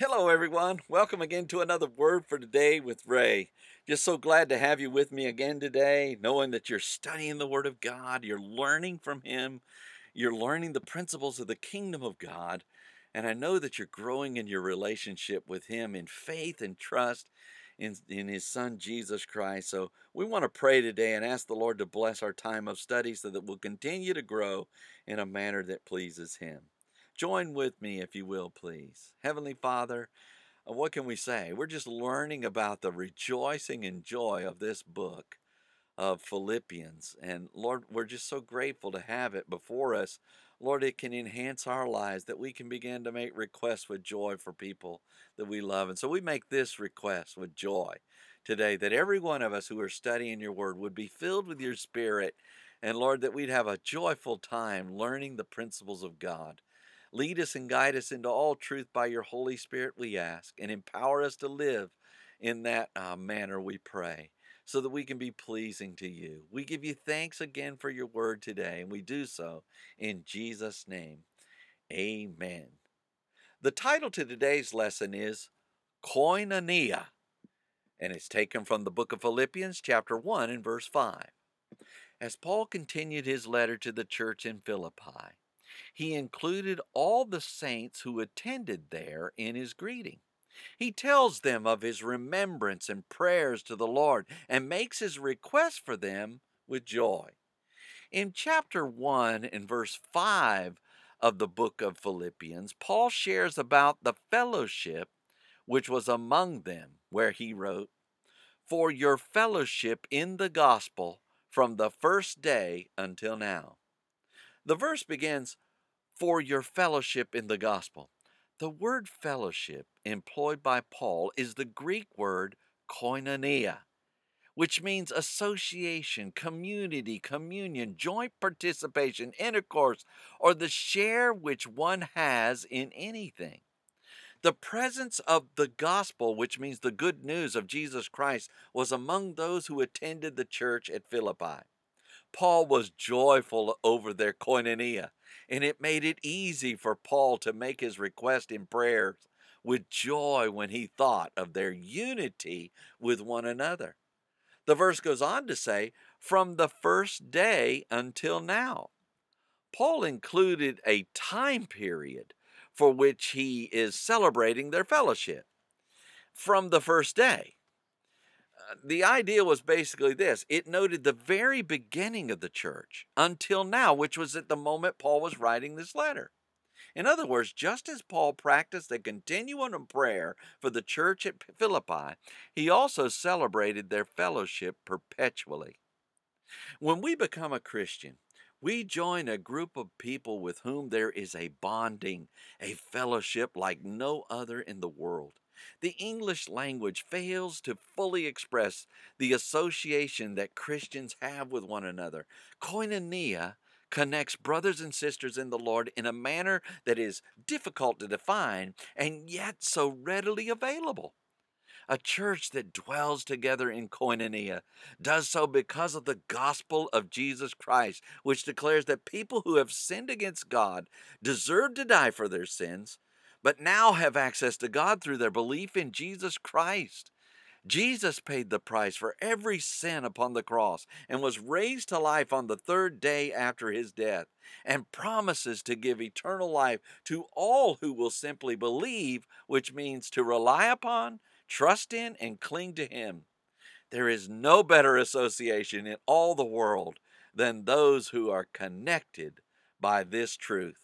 Hello, everyone. Welcome again to another Word for Today with Ray. Just so glad to have you with me again today, knowing that you're studying the Word of God, you're learning from Him, you're learning the principles of the kingdom of God, and I know that you're growing in your relationship with Him in faith and trust in, in His Son Jesus Christ. So we want to pray today and ask the Lord to bless our time of study so that we'll continue to grow in a manner that pleases Him. Join with me, if you will, please. Heavenly Father, uh, what can we say? We're just learning about the rejoicing and joy of this book of Philippians. And Lord, we're just so grateful to have it before us. Lord, it can enhance our lives that we can begin to make requests with joy for people that we love. And so we make this request with joy today that every one of us who are studying your word would be filled with your spirit. And Lord, that we'd have a joyful time learning the principles of God. Lead us and guide us into all truth by your Holy Spirit, we ask, and empower us to live in that uh, manner, we pray, so that we can be pleasing to you. We give you thanks again for your word today, and we do so in Jesus' name. Amen. The title to today's lesson is Koinonia, and it's taken from the book of Philippians, chapter 1, and verse 5. As Paul continued his letter to the church in Philippi, he included all the saints who attended there in his greeting. He tells them of his remembrance and prayers to the Lord and makes his request for them with joy. In chapter 1 and verse 5 of the book of Philippians, Paul shares about the fellowship which was among them, where he wrote, For your fellowship in the gospel from the first day until now. The verse begins, for your fellowship in the gospel. The word fellowship employed by Paul is the Greek word koinonia, which means association, community, communion, joint participation, intercourse, or the share which one has in anything. The presence of the gospel, which means the good news of Jesus Christ, was among those who attended the church at Philippi. Paul was joyful over their koinonia, and it made it easy for Paul to make his request in prayers with joy when he thought of their unity with one another. The verse goes on to say, from the first day until now. Paul included a time period for which he is celebrating their fellowship. From the first day Uh, the idea was basically this it noted the very beginning of the church until now, which was at the moment Paul was writing this letter. In other words, just as Paul practiced a continuum of prayer for the church at Philippi, he also celebrated their fellowship perpetually. When we become a Christian, we join a group of people with whom there is a bonding, a fellowship like no other in the world. The English language fails to fully express the association that Christians have with one another. Koinonia connects brothers and sisters in the Lord in a manner that is difficult to define and yet so readily available. A church that dwells together in koinonia does so because of the gospel of Jesus Christ, which declares that people who have sinned against God deserve to die for their sins, but now have access to God through their belief in Jesus Christ. Jesus paid the price for every sin upon the cross and was raised to life on the third day after his death and promises to give eternal life to all who will simply believe, which means to rely upon, trust in, and cling to him. There is no better association in all the world than those who are connected by this truth.